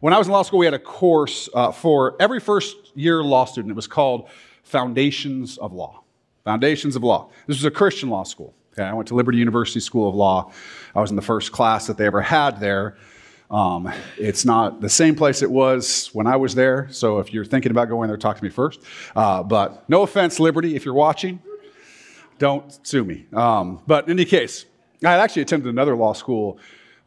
When I was in law school, we had a course uh, for every first year law student. It was called Foundations of Law. Foundations of Law. This was a Christian law school. Okay, I went to Liberty University School of Law. I was in the first class that they ever had there. Um, it's not the same place it was when I was there, so if you're thinking about going there, talk to me first. Uh, but no offense, Liberty, if you're watching, don't sue me. Um, but in any case, I had actually attended another law school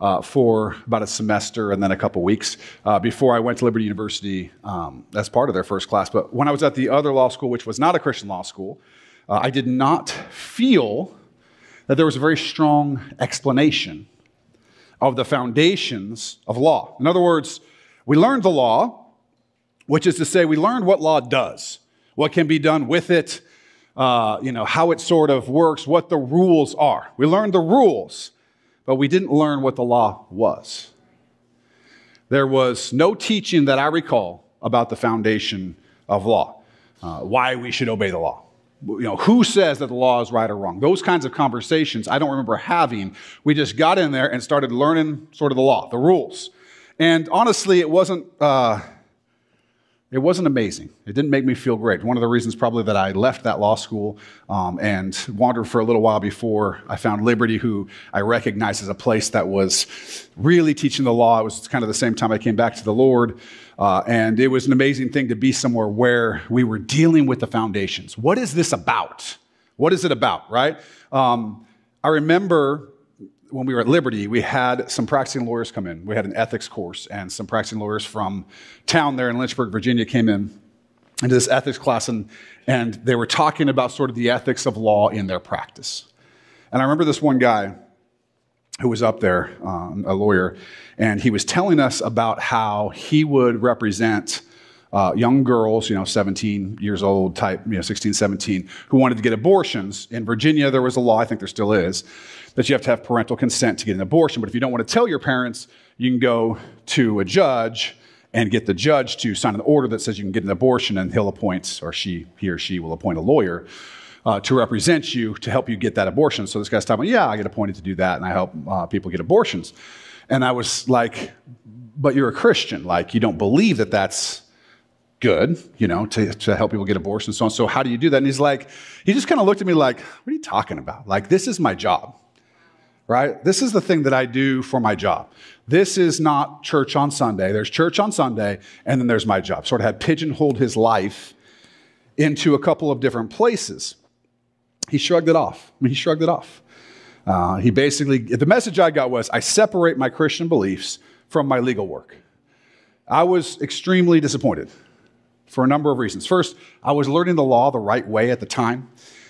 uh, for about a semester and then a couple weeks uh, before I went to Liberty University um, as part of their first class. But when I was at the other law school, which was not a Christian law school, uh, I did not feel that there was a very strong explanation of the foundations of law. In other words, we learned the law, which is to say, we learned what law does, what can be done with it, uh, you know, how it sort of works, what the rules are. We learned the rules, but we didn't learn what the law was. There was no teaching that I recall about the foundation of law, uh, why we should obey the law you know, who says that the law is right or wrong? Those kinds of conversations I don't remember having. We just got in there and started learning sort of the law, the rules. And honestly, it wasn't, uh, it wasn't amazing. It didn't make me feel great. One of the reasons probably that I left that law school um, and wandered for a little while before I found Liberty, who I recognized as a place that was really teaching the law. It was kind of the same time I came back to the Lord. Uh, and it was an amazing thing to be somewhere where we were dealing with the foundations. What is this about? What is it about, right? Um, I remember when we were at Liberty, we had some practicing lawyers come in. We had an ethics course, and some practicing lawyers from town there in Lynchburg, Virginia, came in into this ethics class, and, and they were talking about sort of the ethics of law in their practice. And I remember this one guy who was up there, um, a lawyer, and he was telling us about how he would represent uh, young girls, you know, 17 years old type, you know, 16, 17, who wanted to get abortions. In Virginia, there was a law, I think there still is, that you have to have parental consent to get an abortion. But if you don't want to tell your parents, you can go to a judge and get the judge to sign an order that says you can get an abortion, and he'll appoint, or she, he or she will appoint a lawyer uh, to represent you to help you get that abortion. So this guy's talking, about, yeah, I get appointed to do that, and I help uh, people get abortions. And I was like, but you're a Christian. Like, you don't believe that that's good, you know, to, to help people get abortions and so on. So how do you do that? And he's like, he just kind of looked at me like, what are you talking about? Like, this is my job right? This is the thing that I do for my job. This is not church on Sunday. There's church on Sunday, and then there's my job. Sort of had pigeonholed his life into a couple of different places. He shrugged it off. I mean, he shrugged it off. Uh, he basically, the message I got was I separate my Christian beliefs from my legal work. I was extremely disappointed for a number of reasons. First, I was learning the law the right way at the time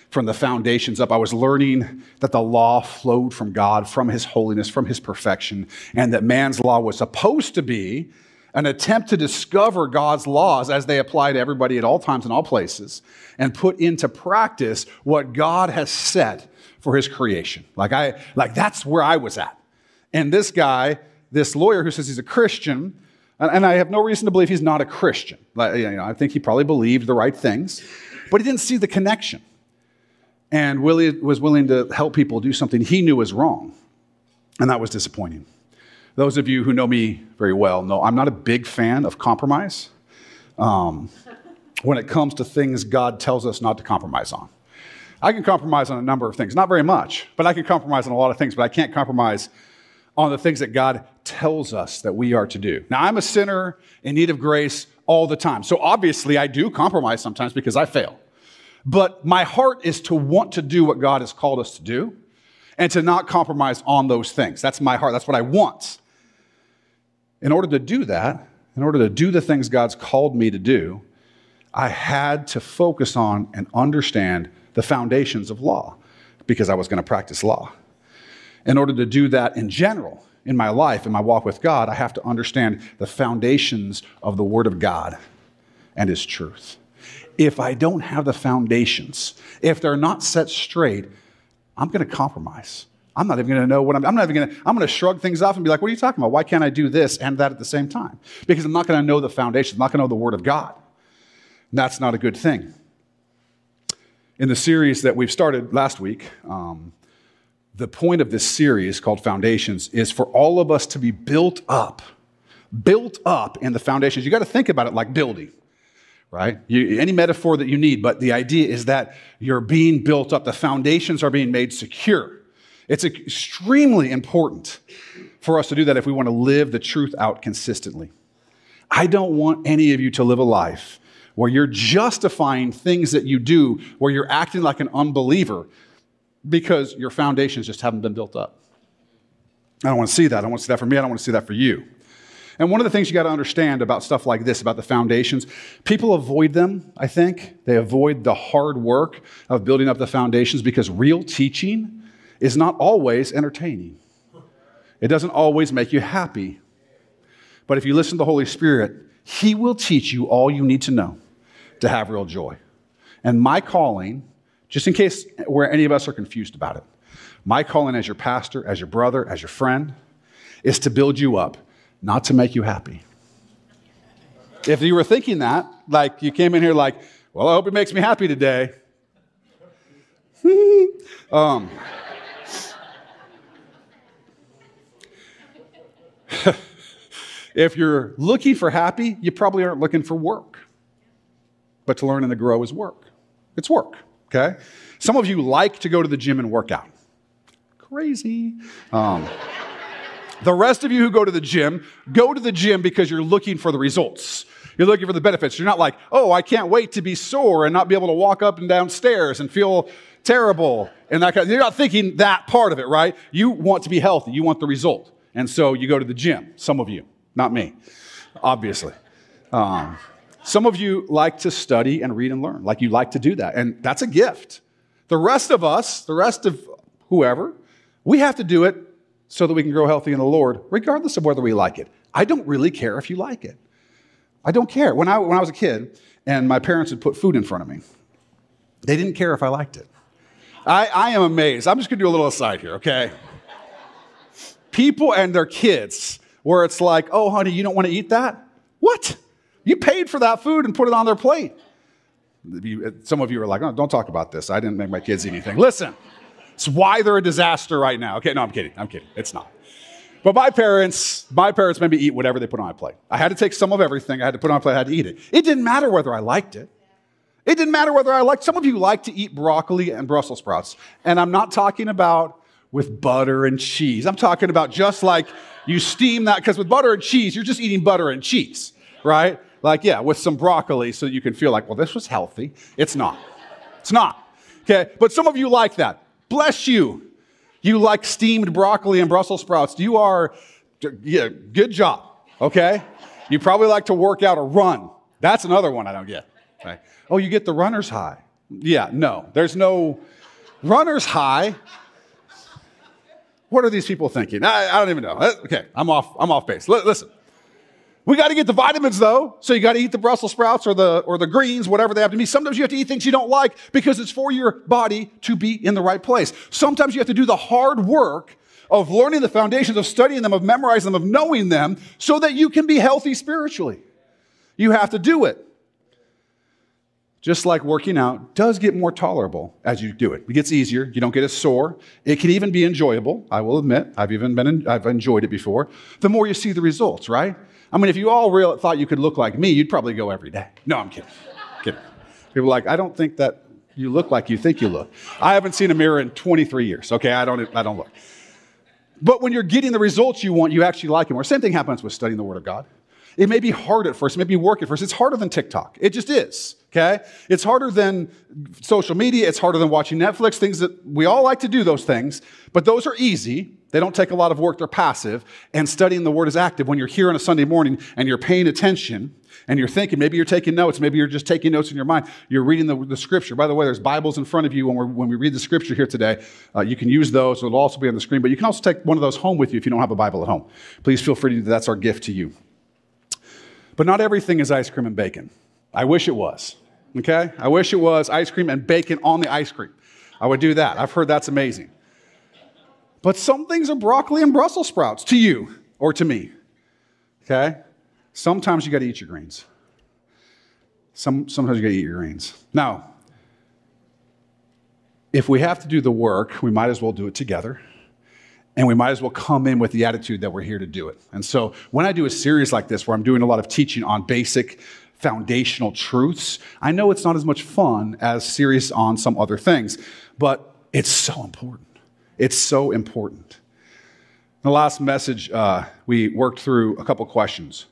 from the foundations up. I was learning that the law flowed from God, from His holiness, from His perfection, and that man's law was supposed to be an attempt to discover God's laws as they apply to everybody at all times and all places and put into practice what God has set for His creation. Like, I, like that's where I was at. And this guy, this lawyer who says he's a Christian, and I have no reason to believe he's not a Christian. You know, I think he probably believed the right things, but he didn't see the connection and Willie was willing to help people do something he knew was wrong. And that was disappointing. Those of you who know me very well know I'm not a big fan of compromise um, when it comes to things God tells us not to compromise on. I can compromise on a number of things, not very much, but I can compromise on a lot of things, but I can't compromise on the things that God tells us that we are to do. Now, I'm a sinner in need of grace all the time. So obviously, I do compromise sometimes because I fail. But my heart is to want to do what God has called us to do and to not compromise on those things. That's my heart. That's what I want. In order to do that, in order to do the things God's called me to do, I had to focus on and understand the foundations of law because I was going to practice law. In order to do that in general, in my life, in my walk with God, I have to understand the foundations of the Word of God and His truth if I don't have the foundations, if they're not set straight, I'm going to compromise. I'm not even going to know what I'm, I'm not even going to, I'm going to shrug things off and be like, what are you talking about? Why can't I do this and that at the same time? Because I'm not going to know the foundations. I'm not going to know the Word of God. And that's not a good thing. In the series that we've started last week, um, the point of this series called Foundations is for all of us to be built up built up in the foundations. You got to think about it like building, right? You, any metaphor that you need, but the idea is that you're being built up. The foundations are being made secure. It's extremely important for us to do that if we want to live the truth out consistently. I don't want any of you to live a life where you're justifying things that you do, where you're acting like an unbeliever because your foundations just haven't been built up. I don't want to see that. I don't want to see that for me. I don't want to see that for you. And one of the things you got to understand about stuff like this, about the foundations, people avoid them, I think. They avoid the hard work of building up the foundations because real teaching is not always entertaining. It doesn't always make you happy. But if you listen to the Holy Spirit, He will teach you all you need to know to have real joy. And my calling, just in case where any of us are confused about it, my calling as your pastor, as your brother, as your friend, is to build you up, not to make you happy. If you were thinking that, like you came in here like, well, I hope it makes me happy today. um, if you're looking for happy, you probably aren't looking for work. But to learn and to grow is work. It's work, okay? Some of you like to go to the gym and work out. Crazy. Um, the rest of you who go to the gym, go to the gym because you're looking for the results. You're looking for the benefits. You're not like, oh, I can't wait to be sore and not be able to walk up and down stairs and feel terrible. And that kind of, you're not thinking that part of it, right? You want to be healthy. You want the result. And so you go to the gym, some of you, not me, obviously. Um, some of you like to study and read and learn, like you like to do that, and that's a gift. The rest of us, the rest of whoever, we have to do it so that we can grow healthy in the Lord, regardless of whether we like it. I don't really care if you like it. I don't care. When I, when I was a kid and my parents would put food in front of me, they didn't care if I liked it. I, I am amazed. I'm just going to do a little aside here, okay? people and their kids, where it's like, oh, honey, you don't want to eat that? What? You paid for that food and put it on their plate. some of you are like, oh, don't talk about this. I didn't make my kids eat anything. Listen, it's why they're a disaster right now. Okay, no, I'm kidding. I'm kidding. It's not. But my parents, my parents made me eat whatever they put on my plate. I had to take some of everything. I had to put on my plate. I had to eat it. It didn't matter whether I liked it. It didn't matter whether I liked. Some of you like to eat broccoli and Brussels sprouts, and I'm not talking about with butter and cheese. I'm talking about just like you steam that, because with butter and cheese, you're just eating butter and cheese, right? Like, yeah, with some broccoli so you can feel like, well, this was healthy. It's not. It's not. Okay? But some of you like that. Bless you. You like steamed broccoli and Brussels sprouts. You are, yeah, good job. Okay? You probably like to work out or run. That's another one I don't get. Okay? Oh, you get the runner's high. Yeah, no. There's no runner's high what are these people thinking? I, I don't even know. Uh, okay, I'm off, I'm off base. L- listen. We got to get the vitamins though. So you got to eat the Brussels sprouts or the, or the greens, whatever they have to be. Sometimes you have to eat things you don't like because it's for your body to be in the right place. Sometimes you have to do the hard work of learning the foundations, of studying them, of memorizing them, of knowing them so that you can be healthy spiritually. You have to do it just like working out, does get more tolerable as you do it. It gets easier. You don't get as sore. It can even be enjoyable. I will admit, I've even been, I've enjoyed it before. The more you see the results, right? I mean, if you all real, thought you could look like me, you'd probably go every day. No, I'm kidding. kidding. People are like, I don't think that you look like you think you look. I haven't seen a mirror in 23 years. Okay, I don't, I don't look. But when you're getting the results you want, you actually like it more. Same thing happens with studying the Word of God. It may be hard at first, it may be work at first. It's harder than TikTok. It just is okay? It's harder than social media, it's harder than watching Netflix, things that we all like to do those things, but those are easy. They don't take a lot of work, they're passive. And studying the Word is active. When you're here on a Sunday morning and you're paying attention and you're thinking, maybe you're taking notes, maybe you're just taking notes in your mind, you're reading the, the Scripture. By the way, there's Bibles in front of you when, we when we read the Scripture here today. Uh, you can use those, it'll also be on the screen, but you can also take one of those home with you if you don't have a Bible at home. Please feel free to, do that's our gift to you. But not everything is ice cream and bacon. I wish it was. Okay? I wish it was ice cream and bacon on the ice cream. I would do that. I've heard that's amazing. But some things are broccoli and Brussels sprouts to you or to me. Okay? Sometimes you got to eat your greens. Some, sometimes you got to eat your greens. Now, if we have to do the work, we might as well do it together. And we might as well come in with the attitude that we're here to do it. And so when I do a series like this where I'm doing a lot of teaching on basic foundational truths, I know it's not as much fun as series on some other things, but it's so important. It's so important. In the last message, uh, we worked through a couple questions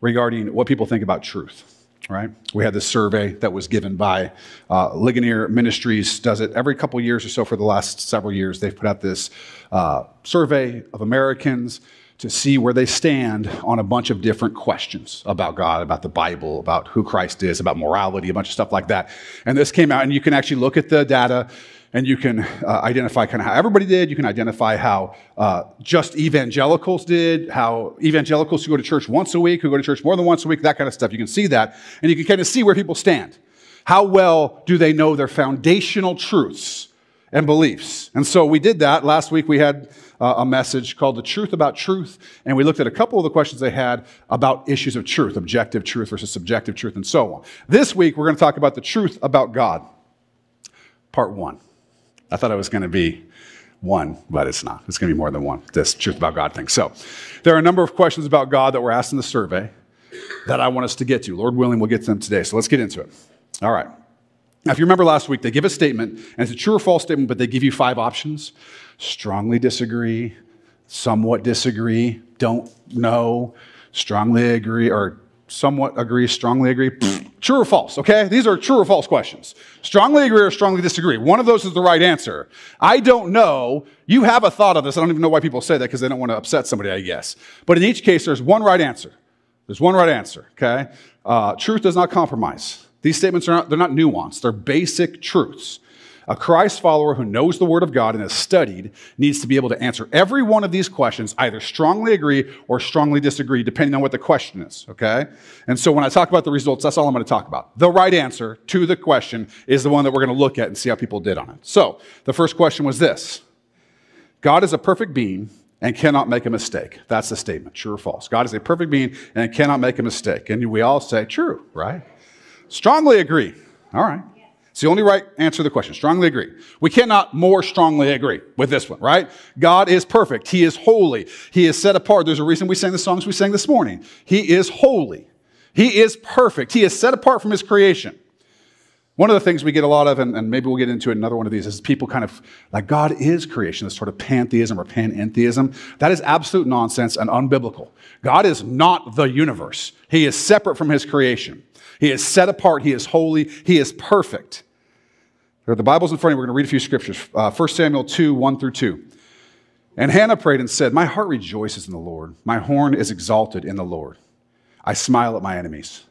regarding what people think about truth right? We had this survey that was given by uh, Ligonier Ministries, does it every couple years or so for the last several years. They've put out this uh, survey of Americans to see where they stand on a bunch of different questions about God, about the Bible, about who Christ is, about morality, a bunch of stuff like that. And this came out, and you can actually look at the data and you can uh, identify kind of how everybody did. You can identify how uh, just evangelicals did, how evangelicals who go to church once a week, who go to church more than once a week, that kind of stuff. You can see that, and you can kind of see where people stand. How well do they know their foundational truths and beliefs? And so we did that. Last week we had uh, a message called The Truth About Truth, and we looked at a couple of the questions they had about issues of truth, objective truth versus subjective truth, and so on. This week we're going to talk about the truth about God, part one. I thought it was going to be one, but it's not. It's going to be more than one, this truth about God thing. So there are a number of questions about God that were asked in the survey that I want us to get to. Lord willing, we'll get to them today. So let's get into it. All right. Now, if you remember last week, they give a statement, and it's a true or false statement, but they give you five options strongly disagree, somewhat disagree, don't know, strongly agree, or somewhat agree, strongly agree. True or false, okay? These are true or false questions. Strongly agree or strongly disagree. One of those is the right answer. I don't know. You have a thought of this. I don't even know why people say that because they don't want to upset somebody, I guess. But in each case, there's one right answer. There's one right answer, okay? Uh, truth does not compromise. These statements are not, they're not nuanced. They're basic truths. A Christ follower who knows the Word of God and has studied needs to be able to answer every one of these questions, either strongly agree or strongly disagree, depending on what the question is, okay? And so when I talk about the results, that's all I'm to talk about. The right answer to the question is the one that we're to look at and see how people did on it. So the first question was this God is a perfect being and cannot make a mistake. That's the statement, true or false. God is a perfect being and cannot make a mistake. And we all say, true, right? Strongly agree. All right. It's the only right answer to the question. Strongly agree. We cannot more strongly agree with this one, right? God is perfect. He is holy. He is set apart. There's a reason we sang the songs we sang this morning. He is holy. He is perfect. He is set apart from his creation. One of the things we get a lot of, and, and maybe we'll get into another one of these, is people kind of like God is creation, this sort of pantheism or panentheism. That is absolute nonsense and unbiblical. God is not the universe. He is separate from his creation. He is set apart. He is holy. He is perfect. The Bible's in front of you. We're going to read a few scriptures. Uh, 1 Samuel 2, 1 through 2. And Hannah prayed and said, My heart rejoices in the Lord. My horn is exalted in the Lord. I smile at my enemies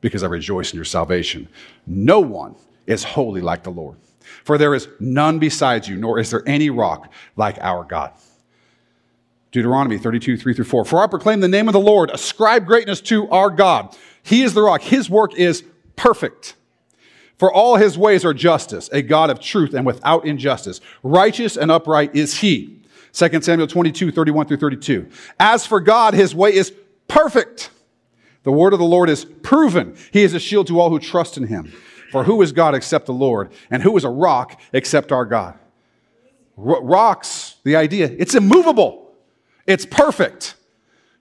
because I rejoice in your salvation. No one is holy like the Lord. For there is none besides you, nor is there any rock like our God. Deuteronomy 32, 3 through 4. For I proclaim the name of the Lord, ascribe greatness to our God. He is the rock. His work is perfect. For all his ways are justice, a God of truth and without injustice. Righteous and upright is he. 2 Samuel 22, 31 through 32. As for God, his way is perfect. The word of the Lord is proven. He is a shield to all who trust in him. For who is God except the Lord? And who is a rock except our God? R- rocks, the idea, it's immovable. It's perfect.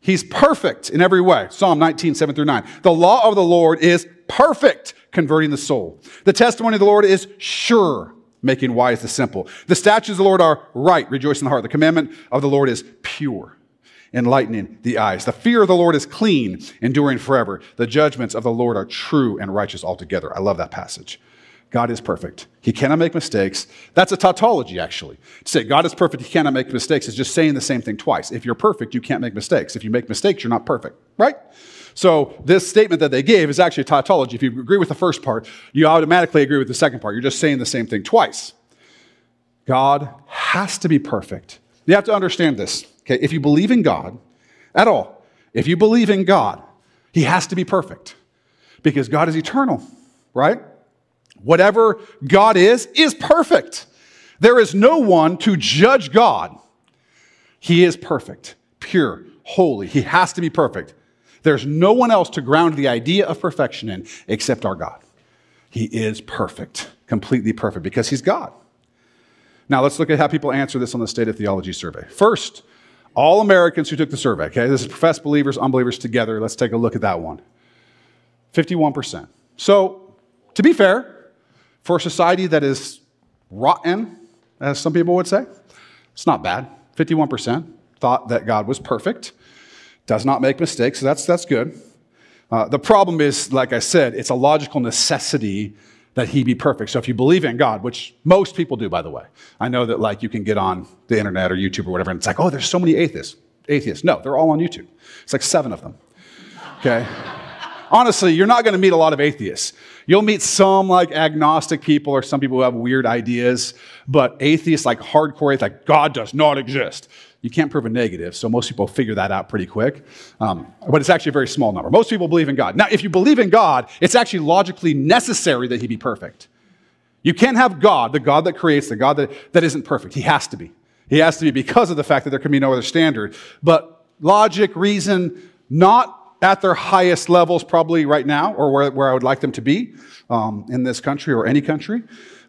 He's perfect in every way. Psalm 19, 7 through 9. The law of the Lord is perfect, converting the soul. The testimony of the Lord is sure, making wise the simple. The statutes of the Lord are right, rejoicing the heart. The commandment of the Lord is pure, enlightening the eyes. The fear of the Lord is clean, enduring forever. The judgments of the Lord are true and righteous altogether. I love that passage. God is perfect. He cannot make mistakes. That's a tautology, actually. To say God is perfect, he cannot make mistakes is just saying the same thing twice. If you're perfect, you can't make mistakes. If you make mistakes, you're not perfect, right? So this statement that they gave is actually a tautology. If you agree with the first part, you automatically agree with the second part. You're just saying the same thing twice. God has to be perfect. You have to understand this. Okay, if you believe in God at all, if you believe in God, he has to be perfect because God is eternal, right? Whatever God is, is perfect. There is no one to judge God. He is perfect, pure, holy. He has to be perfect. There's no one else to ground the idea of perfection in except our God. He is perfect, completely perfect, because He's God. Now, let's look at how people answer this on the State of Theology survey. First, all Americans who took the survey, okay, this is professed believers, unbelievers together. Let's take a look at that one. 51%. So, to be fair, for a society that is rotten, as some people would say, it's not bad. 51% thought that God was perfect, does not make mistakes, so that's, that's good. Uh, the problem is, like I said, it's a logical necessity that he be perfect. So if you believe in God, which most people do, by the way, I know that like you can get on the internet or YouTube or whatever, and it's like, oh, there's so many atheists. Atheists. No, they're all on YouTube. It's like seven of them. Okay? Honestly, you're not going to meet a lot of atheists. You'll meet some like agnostic people or some people who have weird ideas, but atheists, like hardcore atheists, like God does not exist you can't prove a negative, so most people figure that out pretty quick. Um, but it's actually a very small number. Most people believe in God. Now, if you believe in God, it's actually logically necessary that He be perfect. You can't have God, the God that creates, the God that, that isn't perfect. He has to be. He has to be because of the fact that there can be no other standard. But logic, reason, not at their highest levels probably right now, or where, where I would like them to be um, in this country or any country.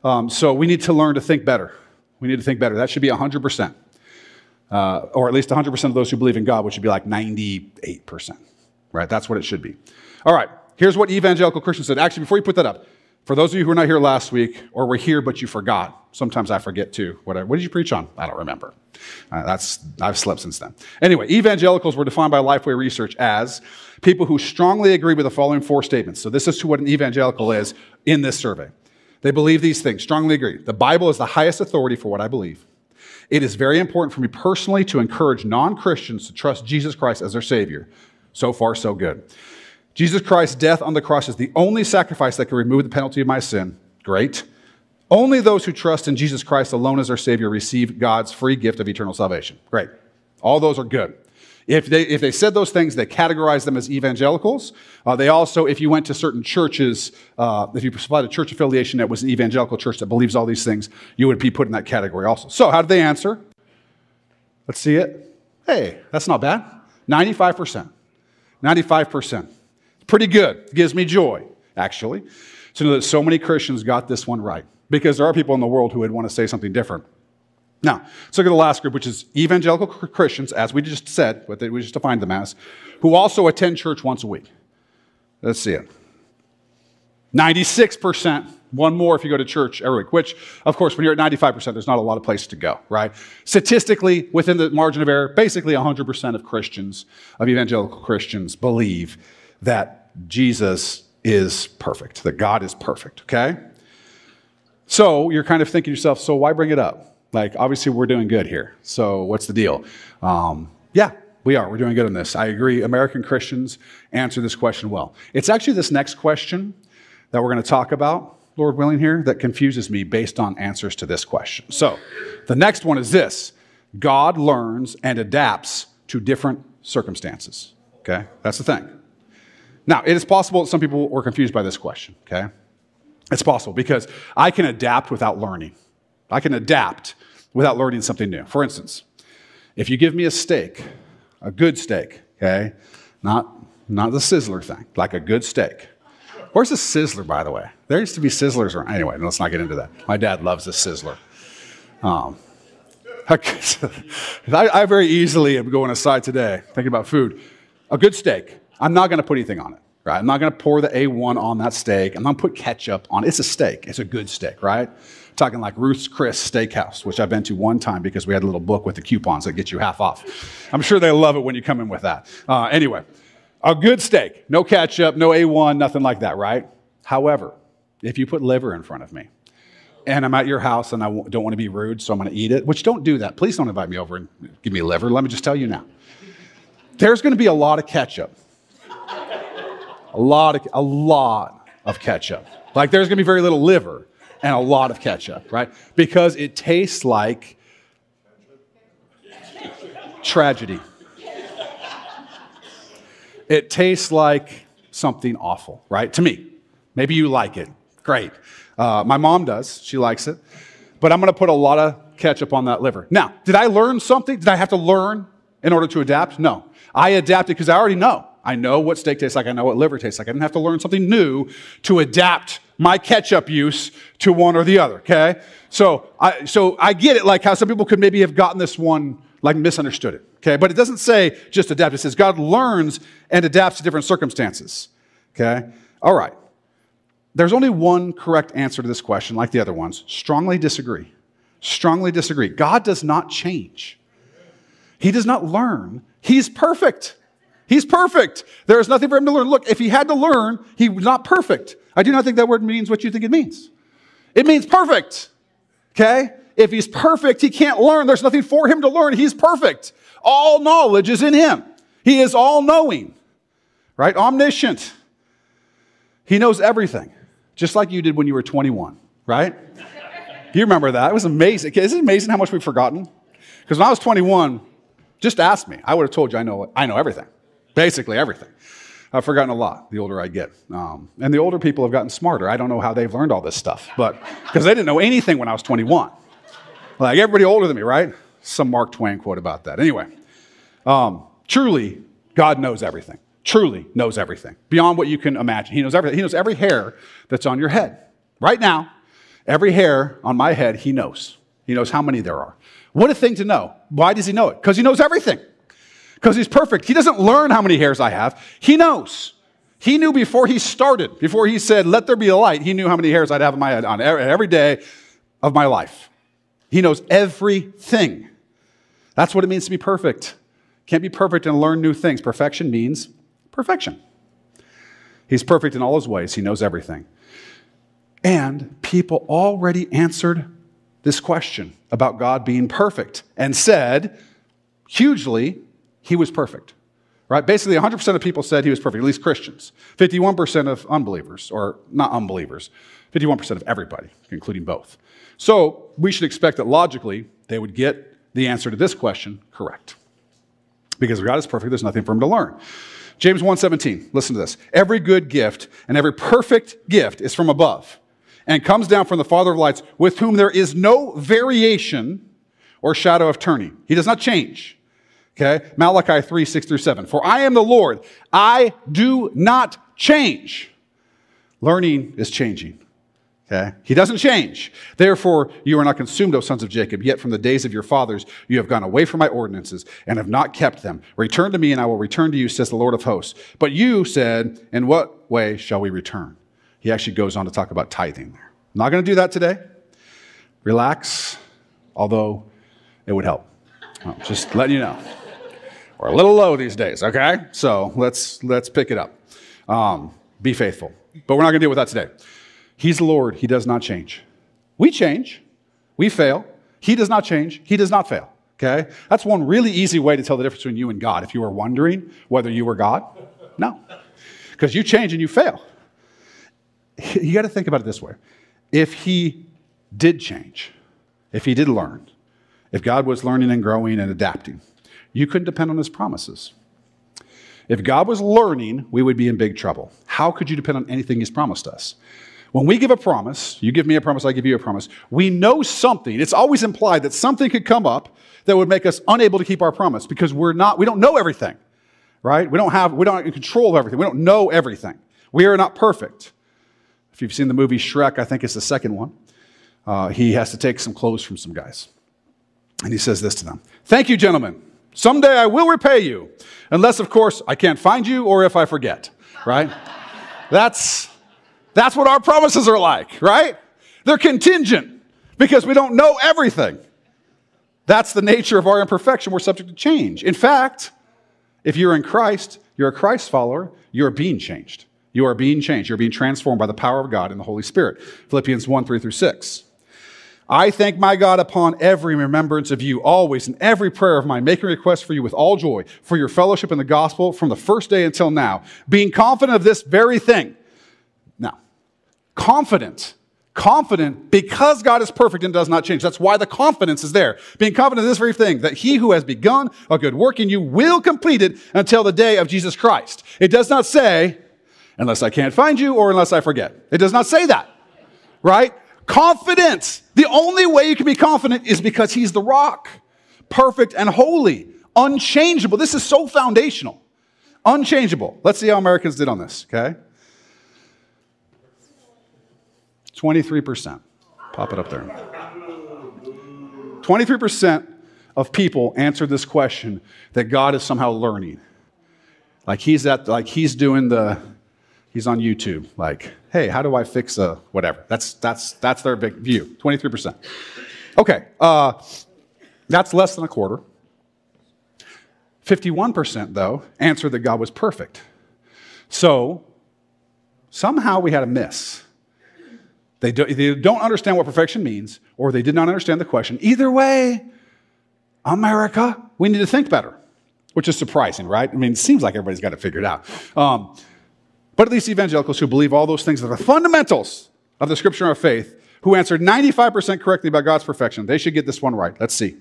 Um, so we need to learn to think better. We need to think better. That should be 100% uh, or at least 100% of those who believe in God, which should be like 98%, right? That's what it should be. All right, here's what evangelical Christians said. Actually, before you put that up, for those of you who were not here last week or were here but you forgot, sometimes I forget too. What, what did you preach on? I don't remember. Uh, that's I've slept since then. Anyway, evangelicals were defined by Lifeway Research as people who strongly agree with the following four statements. So this is what an evangelical is in this survey. They believe these things, strongly agree. The Bible is the highest authority for what I believe. It is very important for me personally to encourage non Christians to trust Jesus Christ as their Savior. So far, so good. Jesus Christ's death on the cross is the only sacrifice that can remove the penalty of my sin. Great. Only those who trust in Jesus Christ alone as their Savior receive God's free gift of eternal salvation. Great. All those are good. If they, if they said those things, they categorized them as evangelicals. Uh, they also, if you went to certain churches, uh, if you supplied a church affiliation that was an evangelical church that believes all these things, you would be put in that category also. So, how did they answer? Let's see it. Hey, that's not bad. 95%. 95%. Pretty good. Gives me joy, actually, to know that so many Christians got this one right. Because there are people in the world who would want to say something different. Now, let's look at the last group, which is evangelical Christians, as we just said, what we just defined them as, who also attend church once a week. Let's see it. 96%, one more if you go to church every week, which, of course, when you're at 95%, there's not a lot of places to go, right? Statistically, within the margin of error, basically 100% of Christians, of evangelical Christians, believe that Jesus is perfect, that God is perfect, okay? So you're kind of thinking to yourself, so why bring it up? Like, obviously, we're doing good here. So, what's the deal? Um, yeah, we are. We're doing good on this. I agree. American Christians answer this question well. It's actually this next question that we're going to talk about, Lord willing, here, that confuses me based on answers to this question. So, the next one is this God learns and adapts to different circumstances. Okay? That's the thing. Now, it is possible that some people were confused by this question. Okay? It's possible because I can adapt without learning. I can adapt without learning something new. For instance, if you give me a steak, a good steak, okay, not, not the sizzler thing, like a good steak. Where's the sizzler, by the way? There used to be sizzlers around. Anyway, let's not get into that. My dad loves the sizzler. Um, I, I very easily am going aside today, thinking about food. A good steak, I'm not going to put anything on it, right? I'm not going to pour the A1 on that steak. I'm not going to put ketchup on it. It's a steak. It's a good steak, right? Talking like Ruth's Chris Steakhouse, which I've been to one time because we had a little book with the coupons that get you half off. I'm sure they love it when you come in with that. Uh, anyway, a good steak, no ketchup, no A1, nothing like that, right? However, if you put liver in front of me, and I'm at your house and I don't want to be rude, so I'm going to eat it, which don't do that. Please don't invite me over and give me liver. Let me just tell you now. There's going to be a lot of ketchup. A lot of, a lot of ketchup. Like there's going to be very little liver and a lot of ketchup, right? Because it tastes like tragedy. It tastes like something awful, right? To me. Maybe you like it. Great. Uh, my mom does. She likes it. But I'm going to put a lot of ketchup on that liver. Now, did I learn something? Did I have to learn in order to adapt? No. I adapted because I already know. I know what steak tastes like. I know what liver tastes like. I didn't have to learn something new to adapt my ketchup use to one or the other, okay? So I, so I get it, like how some people could maybe have gotten this one, like misunderstood it, okay? But it doesn't say just adapt. It says God learns and adapts to different circumstances, okay? All right. There's only one correct answer to this question, like the other ones. Strongly disagree. Strongly disagree. God does not change. He does not learn. He's perfect. He's perfect. There is nothing for him to learn. Look, if he had to learn, he was not perfect. I do not think that word means what you think it means. It means perfect. Okay? If he's perfect, he can't learn. There's nothing for him to learn. He's perfect. All knowledge is in him. He is all knowing, right? Omniscient. He knows everything, just like you did when you were 21, right? you remember that. It was amazing. Isn't it amazing how much we've forgotten? Because when I was 21, just ask me. I would have told you I know, I know everything, basically everything. I've forgotten a lot the older I get. Um, and the older people have gotten smarter. I don't know how they've learned all this stuff, but because they didn't know anything when I was 21. Like everybody older than me, right? Some Mark Twain quote about that. Anyway, um, truly, God knows everything. Truly knows everything beyond what you can imagine. He knows everything. He knows every hair that's on your head. Right now, every hair on my head, He knows. He knows how many there are. What a thing to know. Why does He know it? Because He knows everything because he's perfect. He doesn't learn how many hairs I have. He knows. He knew before he started, before he said, Let there be a light, he knew how many hairs I'd have in my head on every day of my life. He knows everything. That's what it means to be perfect. Can't be perfect and learn new things. Perfection means perfection. He's perfect in all his ways, he knows everything. And people already answered this question about God being perfect and said, hugely, he was perfect. Right? Basically, 100% of people said he was perfect, at least Christians. 51% of unbelievers, or not unbelievers, 51% of everybody, including both. So we should expect that logically they would get the answer to this question correct. Because God is perfect, there's nothing for him to learn. James 1:17, listen to this. Every good gift and every perfect gift is from above and comes down from the Father of lights, with whom there is no variation or shadow of turning. He does not change. Okay? Malachi 3, 6 through 7. For I am the Lord. I do not change. Learning is changing. Okay? He doesn't change. Therefore, you are not consumed, O sons of Jacob. Yet from the days of your fathers, you have gone away from my ordinances and have not kept them. Return to me, and I will return to you, says the Lord of hosts. But you said, In what way shall we return? He actually goes on to talk about tithing there. I'm not going to do that today. Relax, although it would help. Well, just letting you know. We're a little low these days, okay? So let's let's pick it up. Um, be faithful. But we're not going to deal with that today. He's the Lord. He does not change. We change. We fail. He does not change. He does not fail. Okay? That's one really easy way to tell the difference between you and God. If you were wondering whether you were God, no. Because you change and you fail. You got to think about it this way. If he did change, if he did learn, if God was learning and growing and adapting, you couldn't depend on his promises. If God was learning, we would be in big trouble. How could you depend on anything he's promised us? When we give a promise, you give me a promise, I give you a promise, we know something. It's always implied that something could come up that would make us unable to keep our promise because we're not, we don't know everything, right? We don't have, we don't control of everything. We don't know everything. We are not perfect. If you've seen the movie Shrek, I think it's the second one, uh, he has to take some clothes from some guys. And he says this to them Thank you, gentlemen. Someday I will repay you, unless, of course, I can't find you or if I forget, right? that's, that's what our promises are like, right? They're contingent because we don't know everything. That's the nature of our imperfection. We're subject to change. In fact, if you're in Christ, you're a Christ follower, you're being changed. You are being changed. You're being transformed by the power of God in the Holy Spirit. Philippians 1 3 through 6. I thank my God upon every remembrance of you, always in every prayer of mine, making request for you with all joy for your fellowship in the gospel from the first day until now, being confident of this very thing. Now, confident, confident because God is perfect and does not change. That's why the confidence is there. Being confident of this very thing, that he who has begun a good work in you will complete it until the day of Jesus Christ. It does not say, unless I can't find you or unless I forget. It does not say that, right? Confidence. The only way you can be confident is because He's the rock, perfect and holy, unchangeable. This is so foundational. Unchangeable. Let's see how Americans did on this, okay? 23%. Pop it up there. 23% of people answered this question that God is somehow learning. Like he's at like he's doing the he's on YouTube. Like, hey, how do I fix a whatever? That's that's that's their big view. 23%. Okay. Uh, that's less than a quarter. 51%, though, answered that God was perfect. So somehow we had a miss. They, do, they don't understand what perfection means, or they did not understand the question. Either way, America, we need to think better, which is surprising, right? I mean, it seems like everybody's got to figure it figured out. Um, but at least evangelicals who believe all those things that are the fundamentals of the scripture of faith, who answered 95% correctly about God's perfection, they should get this one right. Let's see.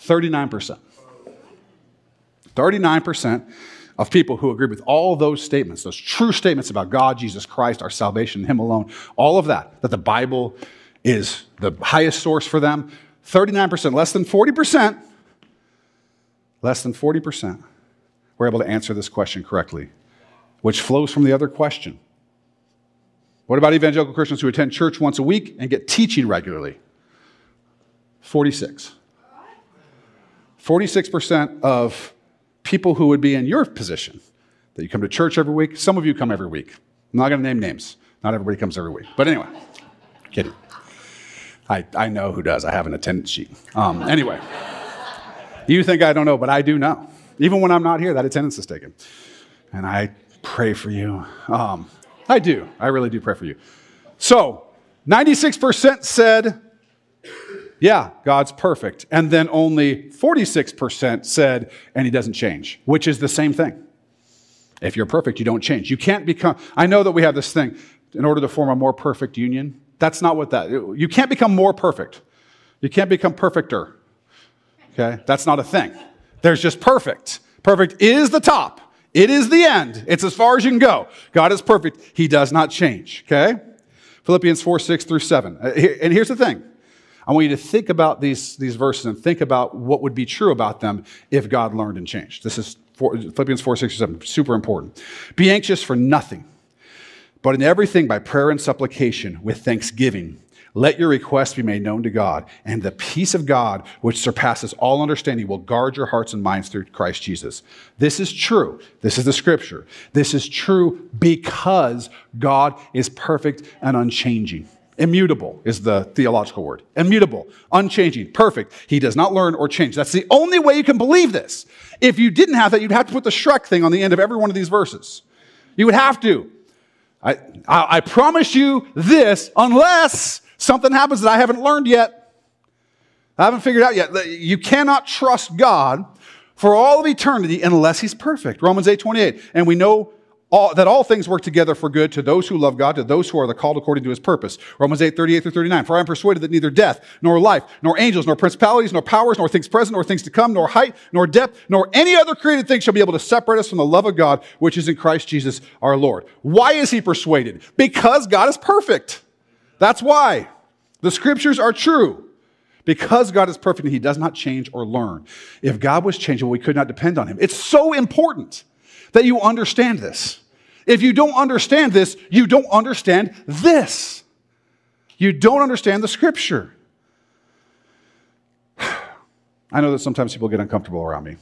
39%. 39% of people who agree with all those statements, those true statements about God, Jesus Christ, our salvation, Him alone, all of that, that the Bible is the highest source for them, 39%, less than 40%, less than 40% were able to answer this question correctly, which flows from the other question. What about evangelical Christians who attend church once a week and get teaching regularly? 46. 46% of people who would be in your position that you come to church every week. Some of you come every week. I'm not going to name names. Not everybody comes every week. But anyway, kidding. I, I know who does. I have an attendance sheet. Um, anyway, you think I don't know, but I do know. Even when I'm not here, that attendance is taken. And I pray for you. Um, I do. I really do pray for you. So, 96% said yeah, God's perfect. And then only 46% said, and he doesn't change, which is the same thing. If you're perfect, you don't change. You can't become, I know that we have this thing, in order to form a more perfect union. That's not what that, you can't become more perfect. You can't become perfecter. Okay? That's not a thing. There's just perfect. Perfect is the top. It is the end. It's as far as you can go. God is perfect. He does not change. Okay? Philippians 4, 6 through 7. Uh, and here's the thing I want you to think about these, these verses and think about what would be true about them if God learned and changed. This is four, Philippians 4, 6, 7, super important. Be anxious for nothing, but in everything by prayer and supplication with thanksgiving. Let your requests be made known to God, and the peace of God, which surpasses all understanding, will guard your hearts and minds through Christ Jesus. This is true. This is the scripture. This is true because God is perfect and unchanging. Immutable is the theological word. Immutable, unchanging, perfect. He does not learn or change. That's the only way you can believe this. If you didn't have that, you'd have to put the Shrek thing on the end of every one of these verses. You would have to. I, I, I promise you this, unless something happens that I haven't learned yet. I haven't figured out yet. You cannot trust God for all of eternity unless He's perfect. Romans 8 28. And we know all, that all things work together for good to those who love God, to those who are the called according to his purpose. Romans 8, 38 through 39. For I am persuaded that neither death, nor life, nor angels, nor principalities, nor powers, nor things present, nor things to come, nor height, nor depth, nor any other created thing shall be able to separate us from the love of God, which is in Christ Jesus our Lord. Why is he persuaded? Because God is perfect. That's why. The scriptures are true. Because God is perfect and he does not change or learn. If God was changeable, we could not depend on him. It's so important that you understand this. If you don't understand this, you don't understand this. You don't understand the scripture. I know that sometimes people get uncomfortable around me.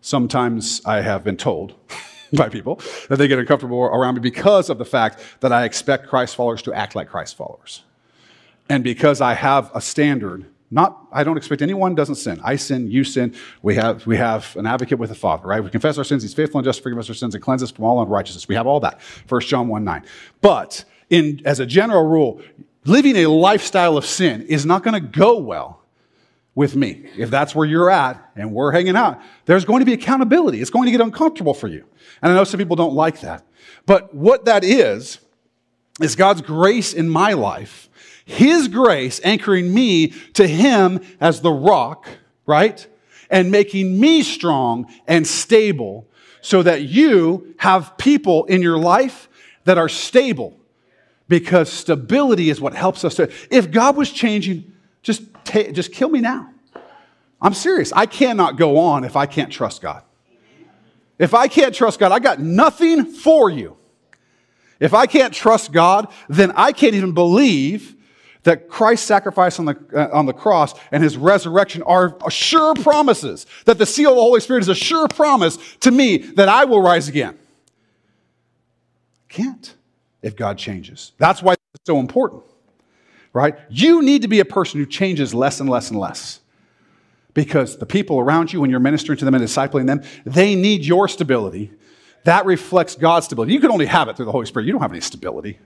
Sometimes I have been told by people that they get uncomfortable around me because of the fact that I expect Christ followers to act like Christ followers. And because I have a standard not, I don't expect anyone doesn't sin. I sin, you sin. We have, we have an advocate with the Father, right? We confess our sins. He's faithful and just to forgive us our sins and cleanse us from all unrighteousness. We have all that. 1 John 1 9. But in, as a general rule, living a lifestyle of sin is not going to go well with me. If that's where you're at and we're hanging out, there's going to be accountability. It's going to get uncomfortable for you. And I know some people don't like that. But what that is, is God's grace in my life his grace anchoring me to Him as the rock, right? And making me strong and stable so that you have people in your life that are stable because stability is what helps us to. If God was changing, just, just kill me now. I'm serious. I cannot go on if I can't trust God. If I can't trust God, I got nothing for you. If I can't trust God, then I can't even believe that Christ's sacrifice on the, uh, on the cross and his resurrection are sure promises, that the seal of the Holy Spirit is a sure promise to me that I will rise again. Can't if God changes. That's why it's so important, right? You need to be a person who changes less and less and less. Because the people around you, when you're ministering to them and discipling them, they need your stability. That reflects God's stability. You can only have it through the Holy Spirit. You don't have any stability.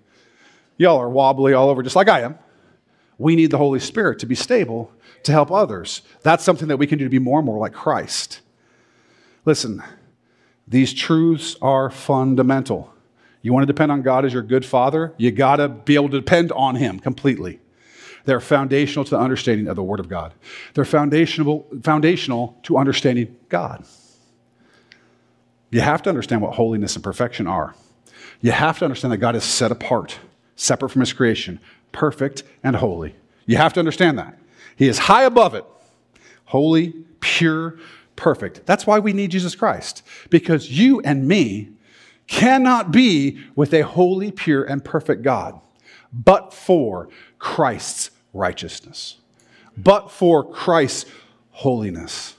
Y'all are wobbly all over, just like I am. We need the Holy Spirit to be stable to help others. That's something that we can do to be more and more like Christ. Listen, these truths are fundamental. You want to depend on God as your good father? You got to be able to depend on Him completely. They're foundational to the understanding of the Word of God. They're foundational, foundational to understanding God. You have to understand what holiness and perfection are. You have to understand that God is set apart, separate from His creation, perfect, and holy. You have to understand that. He is high above it, holy, pure, perfect. That's why we need Jesus Christ, because you and me cannot be with a holy, pure, and perfect God but for Christ's righteousness, but for Christ's holiness.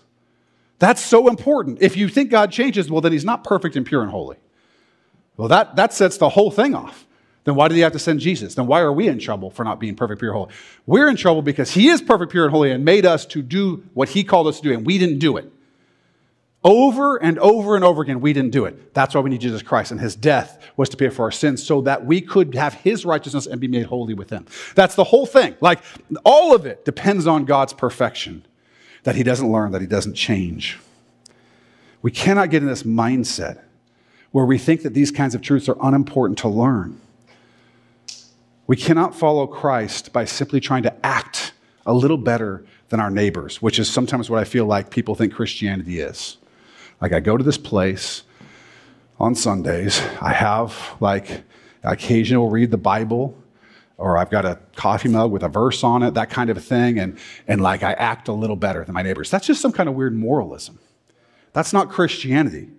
That's so important. If you think God changes, well, then he's not perfect and pure and holy. Well, that, that sets the whole thing off. Then why did he have to send Jesus? Then why are we in trouble for not being perfect, pure, and holy? We're in trouble because he is perfect, pure, and holy and made us to do what he called us to do, and we didn't do it. Over and over and over again, we didn't do it. That's why we need Jesus Christ. And his death was to pay for our sins so that we could have his righteousness and be made holy with him. That's the whole thing. Like, all of it depends on God's perfection that he doesn't learn, that he doesn't change. We cannot get in this mindset where we think that these kinds of truths are unimportant to learn. We cannot follow Christ by simply trying to act a little better than our neighbors, which is sometimes what I feel like people think Christianity is. Like, I go to this place on Sundays, I have like occasional read the Bible, or I've got a coffee mug with a verse on it, that kind of a thing, and, and like I act a little better than my neighbors. That's just some kind of weird moralism. That's not Christianity.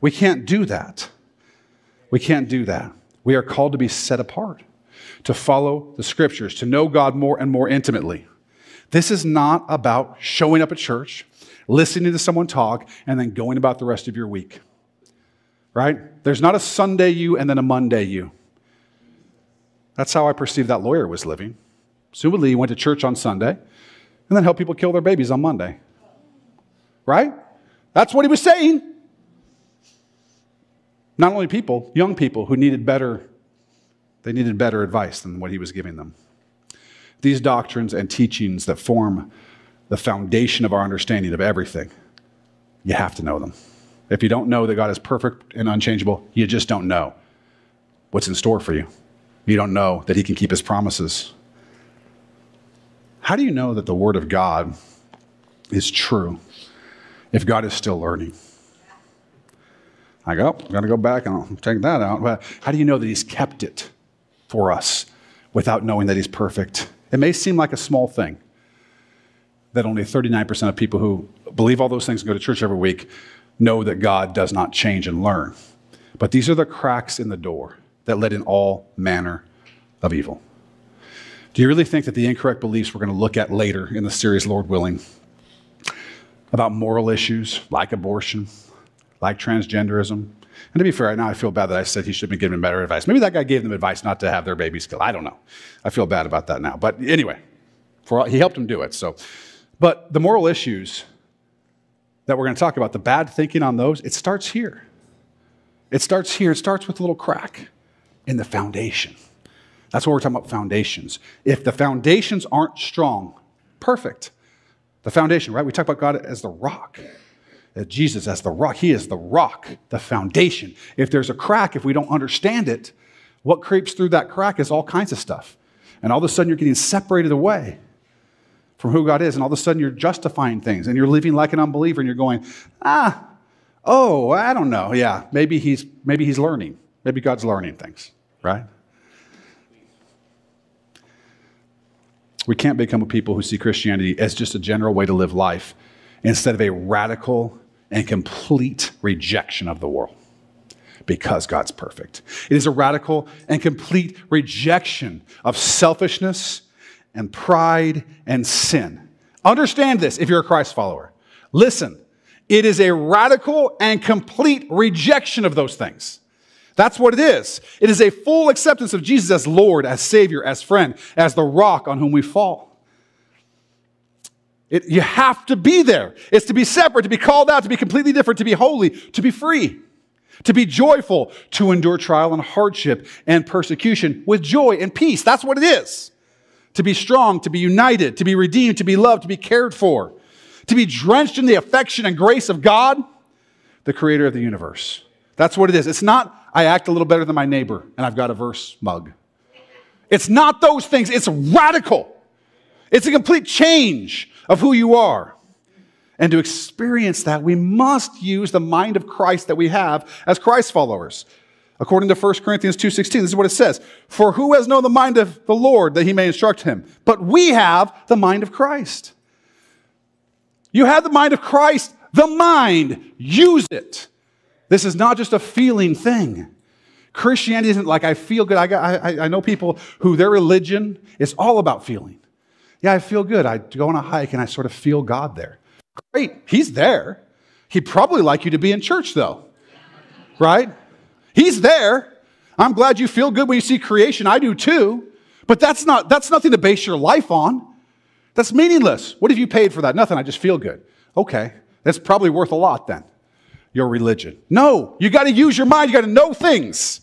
We can't do that. We can't do that. We are called to be set apart, to follow the scriptures, to know God more and more intimately. This is not about showing up at church, listening to someone talk, and then going about the rest of your week. Right? There's not a Sunday you and then a Monday you. That's how I perceived that lawyer was living. Assumedly, he went to church on Sunday and then helped people kill their babies on Monday. Right? That's what he was saying. Not only people, young people who needed better, they needed better advice than what he was giving them. These doctrines and teachings that form the foundation of our understanding of everything, you have to know them. If you don't know that God is perfect and unchangeable, you just don't know what's in store for you. You don't know that He can keep His promises. How do you know that the Word of God is true if God is still learning? I go, I'm going to go back and I'll take that out. But how do you know that He's kept it for us without knowing that He's perfect? It may seem like a small thing, that only 39% of people who believe all those things and go to church every week know that God does not change and learn. But these are the cracks in the door that let in all manner of evil. Do you really think that the incorrect beliefs we're going to look at later in the series, Lord willing, about moral issues like abortion, like transgenderism, and to be fair, now I feel bad that I said he should have been given better advice. Maybe that guy gave them advice not to have their babies killed. I don't know. I feel bad about that now. But anyway, for all, he helped him do it. So but the moral issues that we're going to talk about, the bad thinking on those, it starts here. It starts here. It starts with a little crack in the foundation. That's what we're talking about foundations. If the foundations aren't strong, perfect. The foundation, right? We talk about God as the rock. Jesus as the rock. He is the rock, the foundation. If there's a crack, if we don't understand it, what creeps through that crack is all kinds of stuff. And all of a sudden you're getting separated away from who God is, and all of a sudden you're justifying things and you're living like an unbeliever and you're going, ah, oh, I don't know. Yeah, maybe he's maybe he's learning. Maybe God's learning things, right? We can't become a people who see Christianity as just a general way to live life instead of a radical and complete rejection of the world because God's perfect. It is a radical and complete rejection of selfishness and pride and sin. Understand this if you're a Christ follower. Listen, it is a radical and complete rejection of those things. That's what it is. It is a full acceptance of Jesus as Lord, as Savior, as friend, as the rock on whom we fall. It, you have to be there. It's to be separate, to be called out, to be completely different, to be holy, to be free, to be joyful, to endure trial and hardship and persecution with joy and peace. That's what it is. To be strong, to be united, to be redeemed, to be loved, to be cared for, to be drenched in the affection and grace of God, the creator of the universe. That's what it is. It's not, I act a little better than my neighbor and I've got a verse mug. It's not those things, it's radical. It's a complete change of who you are. And to experience that, we must use the mind of Christ that we have as Christ followers. According to 1 Corinthians 2:16, this is what it says, "For who has known the mind of the Lord that he may instruct him? But we have the mind of Christ." You have the mind of Christ, the mind, use it. This is not just a feeling thing. Christianity isn't like I feel good. I, got, I, I know people who their religion is all about feeling. Yeah, I feel good. I go on a hike and I sort of feel God there. Great, He's there. He'd probably like you to be in church, though, right? He's there. I'm glad you feel good when you see creation. I do too. But that's not that's nothing to base your life on. That's meaningless. What have you paid for that? Nothing. I just feel good. Okay. That's probably worth a lot then. Your religion. No, you got to use your mind. You got to know things.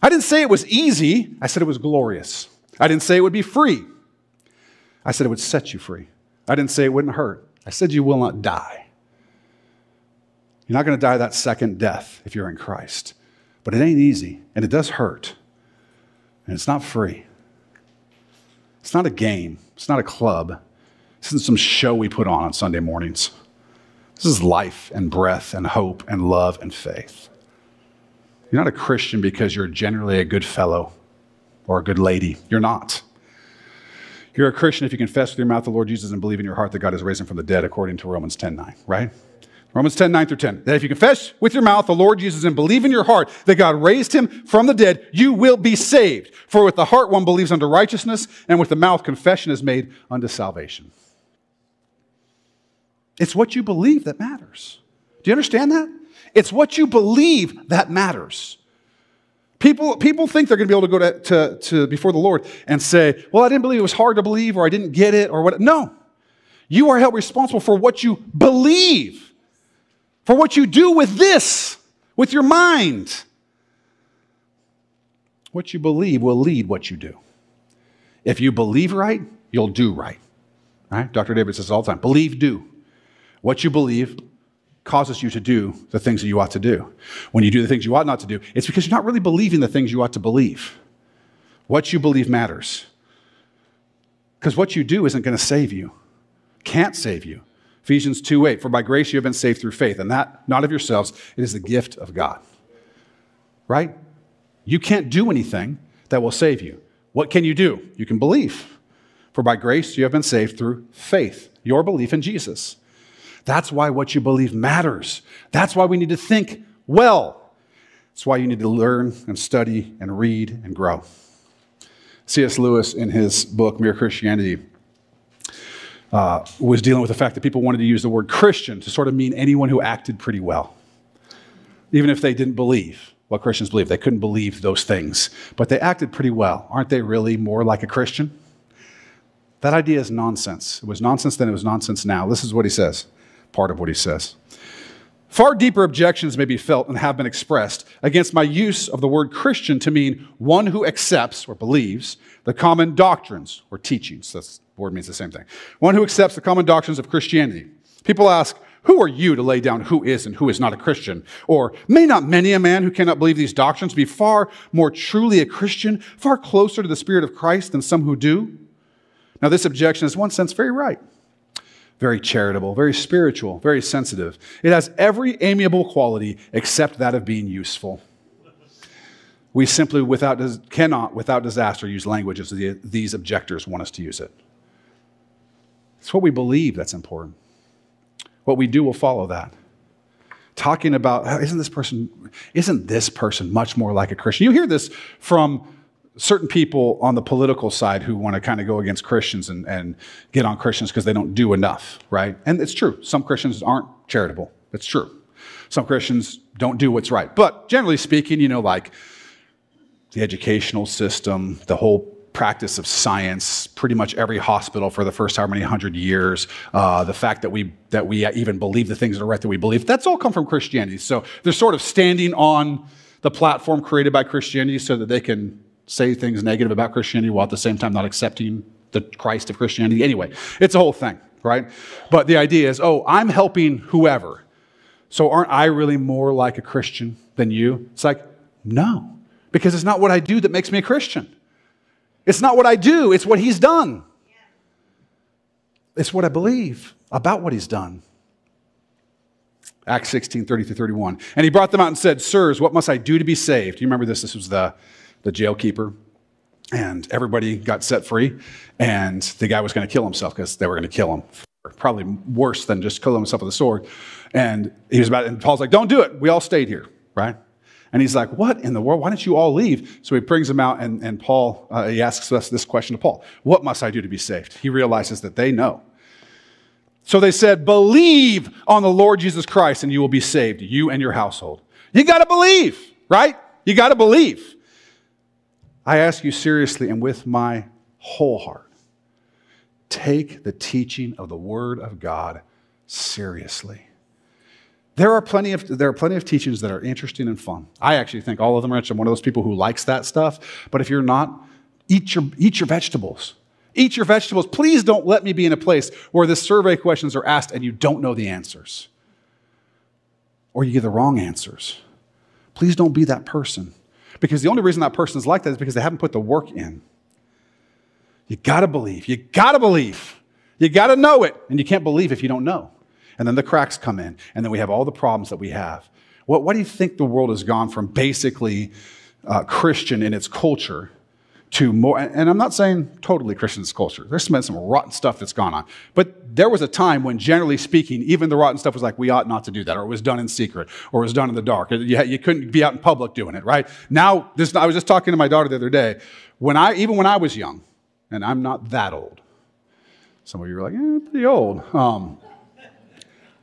I didn't say it was easy. I said it was glorious. I didn't say it would be free. I said it would set you free. I didn't say it wouldn't hurt. I said you will not die. You're not going to die that second death if you're in Christ. But it ain't easy, and it does hurt. And it's not free. It's not a game, it's not a club. This isn't some show we put on on Sunday mornings. This is life and breath and hope and love and faith. You're not a Christian because you're generally a good fellow or a good lady. You're not. You're a Christian if you confess with your mouth the Lord Jesus and believe in your heart that God has raised him from the dead, according to Romans 10 9, right? Romans 10 9 through 10. That if you confess with your mouth the Lord Jesus and believe in your heart that God raised him from the dead, you will be saved. For with the heart one believes unto righteousness, and with the mouth confession is made unto salvation. It's what you believe that matters. Do you understand that? It's what you believe that matters. People, people think they're going to be able to go to, to, to before the Lord and say, Well, I didn't believe it was hard to believe, or I didn't get it, or what. No. You are held responsible for what you believe, for what you do with this, with your mind. What you believe will lead what you do. If you believe right, you'll do right. Right? Dr. David says all the time believe, do. What you believe causes you to do the things that you ought to do. When you do the things you ought not to do, it's because you're not really believing the things you ought to believe. What you believe matters. Because what you do isn't going to save you, can't save you. Ephesians 2 8, for by grace you have been saved through faith, and that not of yourselves, it is the gift of God. Right? You can't do anything that will save you. What can you do? You can believe. For by grace you have been saved through faith, your belief in Jesus. That's why what you believe matters. That's why we need to think well. That's why you need to learn and study and read and grow. C.S. Lewis, in his book, Mere Christianity, uh, was dealing with the fact that people wanted to use the word Christian to sort of mean anyone who acted pretty well, even if they didn't believe what Christians believe. They couldn't believe those things, but they acted pretty well. Aren't they really more like a Christian? That idea is nonsense. It was nonsense then, it was nonsense now. This is what he says part of what he says. Far deeper objections may be felt and have been expressed against my use of the word Christian to mean one who accepts or believes the common doctrines or teachings. This word means the same thing. One who accepts the common doctrines of Christianity. People ask, who are you to lay down who is and who is not a Christian? Or may not many a man who cannot believe these doctrines be far more truly a Christian, far closer to the Spirit of Christ than some who do? Now, this objection is, in one sense, very right very charitable, very spiritual, very sensitive. It has every amiable quality except that of being useful. We simply without, cannot, without disaster, use language as these objectors want us to use it. It's what we believe that's important. What we do will follow that. talking about "Oh, isn't this person isn't this person much more like a Christian? You hear this from certain people on the political side who want to kind of go against Christians and, and get on Christians because they don't do enough, right? And it's true. Some Christians aren't charitable. It's true. Some Christians don't do what's right. But generally speaking, you know, like the educational system, the whole practice of science, pretty much every hospital for the first how many hundred years, uh, the fact that we that we even believe the things that are right that we believe, that's all come from Christianity. So they're sort of standing on the platform created by Christianity so that they can say things negative about Christianity while at the same time not accepting the Christ of Christianity. Anyway, it's a whole thing, right? But the idea is, oh, I'm helping whoever. So aren't I really more like a Christian than you? It's like, no, because it's not what I do that makes me a Christian. It's not what I do, it's what he's done. It's what I believe about what he's done. Acts 16, 30 through 31. And he brought them out and said, Sirs, what must I do to be saved? You remember this? This was the, the jail keeper. And everybody got set free. And the guy was going to kill himself because they were going to kill him. Probably worse than just killing himself with a sword. And he was about, and Paul's like, Don't do it. We all stayed here, right? And he's like, What in the world? Why don't you all leave? So he brings them out, and, and Paul, uh, he asks us this question to Paul What must I do to be saved? He realizes that they know. So they said, Believe on the Lord Jesus Christ, and you will be saved, you and your household. You got to believe, right? You got to believe. I ask you seriously and with my whole heart take the teaching of the Word of God seriously. There are plenty of there are plenty of teachings that are interesting and fun. I actually think all of them are. interesting. I'm one of those people who likes that stuff. But if you're not, eat your eat your vegetables. Eat your vegetables. Please don't let me be in a place where the survey questions are asked and you don't know the answers, or you get the wrong answers. Please don't be that person, because the only reason that person is like that is because they haven't put the work in. You got to believe. You got to believe. You got to know it, and you can't believe if you don't know. And then the cracks come in, and then we have all the problems that we have. What, what do you think the world has gone from basically uh, Christian in its culture to more? And I'm not saying totally Christian culture. There's been some rotten stuff that's gone on. But there was a time when, generally speaking, even the rotten stuff was like, we ought not to do that, or it was done in secret, or it was done in the dark. You, couldn't be out in public doing it, right? Now, this, I was just talking to my daughter the other day. When I, even when I was young, and I'm not that old, some of you are like, eh, pretty old. Um,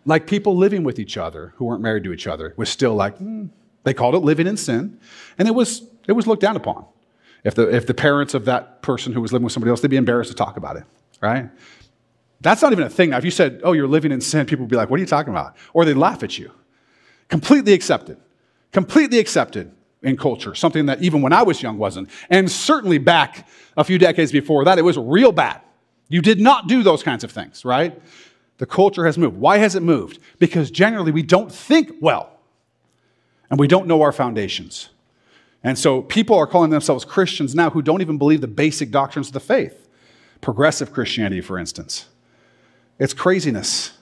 like people living with each other who weren't married to each other was still like mm. they called it living in sin and it was it was looked down upon if the if the parents of that person who was living with somebody else they'd be embarrassed to talk about it right? That's not even a thing. Now if you said oh you're living in sin people would be like what are you talking about? Or they'd laugh at you. Completely accepted. Completely accepted in culture something that even when i was young wasn't. And certainly back a few decades before that it was real bad. You did not do those kinds of things right? The culture has moved. Why has it moved? Because generally we don't think well and we don't know our foundations. And so people are calling themselves Christians now who don't even believe the basic doctrines of the faith. Progressive Christianity, for instance. It's craziness.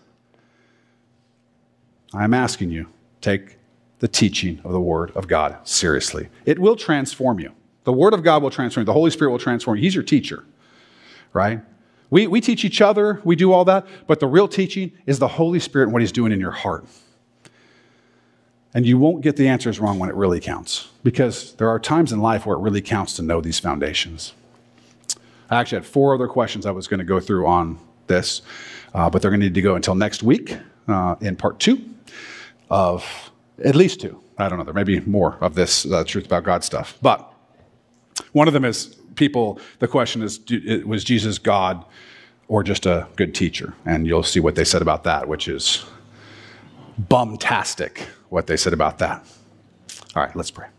I'm asking you, take the teaching of the Word of God seriously. It will transform you. The Word of God will transform you. The Holy Spirit will transform you. He's your teacher, right? We, we teach each other, we do all that, but the real teaching is the Holy Spirit and what He's doing in your heart. And you won't get the answers wrong when it really counts, because there are times in life where it really counts to know these foundations. I actually had four other questions I was going to go through on this, uh, but they're going to need to go until next week uh, in part two of at least two. I don't know, there may be more of this uh, truth about God stuff. But one of them is people, the question is was Jesus God or just a good teacher? And you'll see what they said about that, which is bumtastic what they said about that. All right, let's pray.